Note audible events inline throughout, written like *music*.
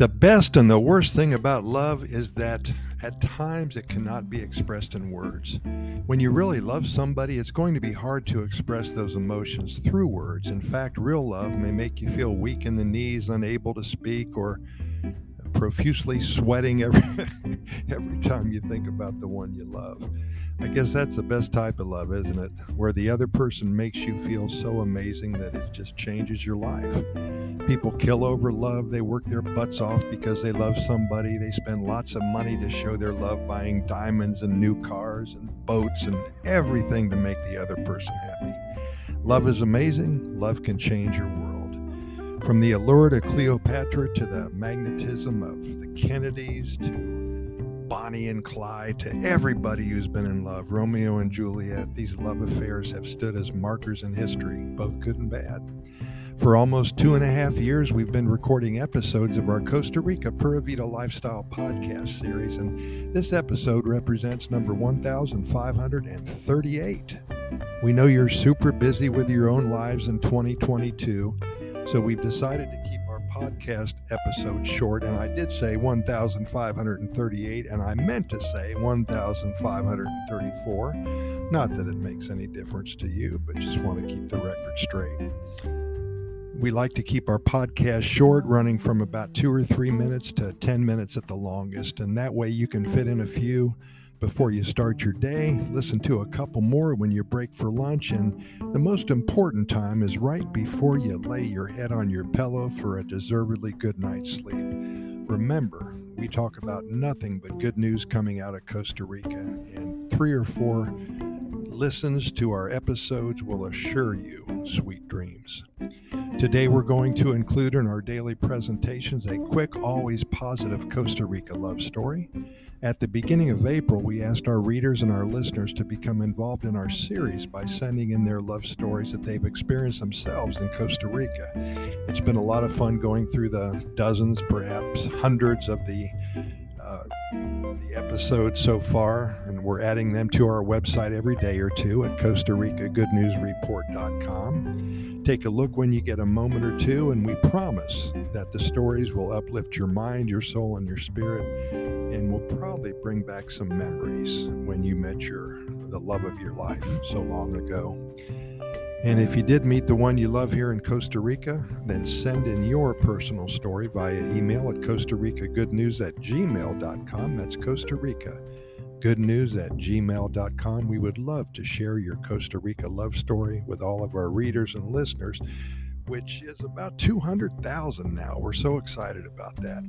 The best and the worst thing about love is that at times it cannot be expressed in words. When you really love somebody, it's going to be hard to express those emotions through words. In fact, real love may make you feel weak in the knees, unable to speak, or profusely sweating every *laughs* every time you think about the one you love. I guess that's the best type of love, isn't it? Where the other person makes you feel so amazing that it just changes your life. People kill over love. They work their butts off because they love somebody. They spend lots of money to show their love, buying diamonds and new cars and boats and everything to make the other person happy. Love is amazing. Love can change your world. From the allure to Cleopatra to the magnetism of the Kennedys to Bonnie and Clyde, to everybody who's been in love, Romeo and Juliet, these love affairs have stood as markers in history, both good and bad. For almost two and a half years, we've been recording episodes of our Costa Rica Pura Vida Lifestyle podcast series, and this episode represents number 1538. We know you're super busy with your own lives in 2022, so we've decided to keep podcast episode short, and I did say 1,538, and I meant to say 1,534. Not that it makes any difference to you, but just want to keep the record straight. We like to keep our podcast short, running from about two or three minutes to 10 minutes at the longest, and that way you can fit in a few before you start your day, listen to a couple more when you break for lunch, and the most important time is right before you lay your head on your pillow for a deservedly good night's sleep. Remember, we talk about nothing but good news coming out of Costa Rica, and three or four listens to our episodes will assure you sweet dreams. Today, we're going to include in our daily presentations a quick, always positive Costa Rica love story at the beginning of April, we asked our readers and our listeners to become involved in our series by sending in their love stories that they've experienced themselves in Costa Rica. It's been a lot of fun going through the dozens, perhaps hundreds of the uh, the episodes so far, and we're adding them to our website every day or two at Costa Rica Good News Report.com. Take a look when you get a moment or two, and we promise that the stories will uplift your mind, your soul, and your spirit and will probably bring back some memories when you met your the love of your life so long ago. And if you did meet the one you love here in Costa Rica, then send in your personal story via email at Costa Rica Good News at gmail.com. That's Costa Rica Good News at gmail.com. We would love to share your Costa Rica love story with all of our readers and listeners which is about 200,000 now. We're so excited about that.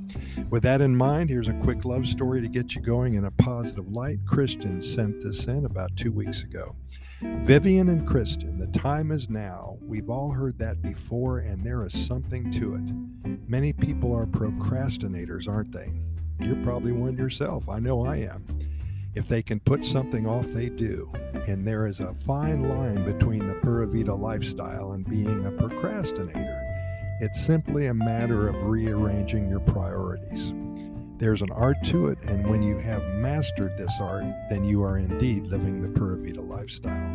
With that in mind, here's a quick love story to get you going in a positive light. Kristen sent this in about two weeks ago. Vivian and Kristen, the time is now. We've all heard that before, and there is something to it. Many people are procrastinators, aren't they? You're probably one yourself. I know I am. If they can put something off, they do. And there is a fine line between the Pura Vida lifestyle and being a procrastinator. It's simply a matter of rearranging your priorities. There's an art to it, and when you have mastered this art, then you are indeed living the Pura Vida lifestyle.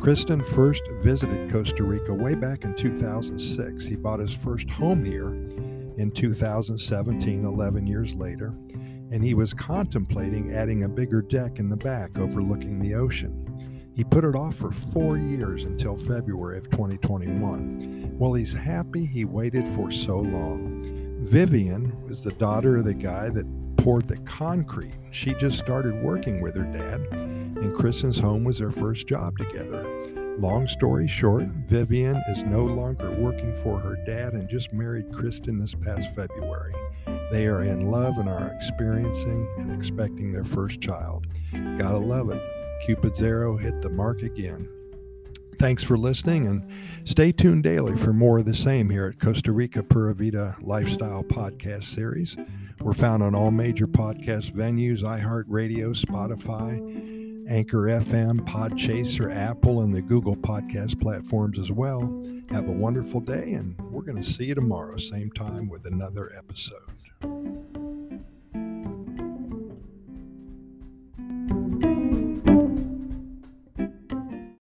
Kristen first visited Costa Rica way back in 2006. He bought his first home here in 2017, 11 years later and he was contemplating adding a bigger deck in the back overlooking the ocean. He put it off for four years until February of 2021. Well, he's happy he waited for so long. Vivian was the daughter of the guy that poured the concrete. She just started working with her dad, and Kristen's home was their first job together. Long story short, Vivian is no longer working for her dad and just married Kristen this past February. They are in love and are experiencing and expecting their first child. Gotta love it. Cupid's arrow hit the mark again. Thanks for listening and stay tuned daily for more of the same here at Costa Rica Pura Vida Lifestyle Podcast Series. We're found on all major podcast venues iHeartRadio, Spotify, Anchor FM, Podchaser, Apple, and the Google Podcast platforms as well. Have a wonderful day, and we're going to see you tomorrow, same time, with another episode.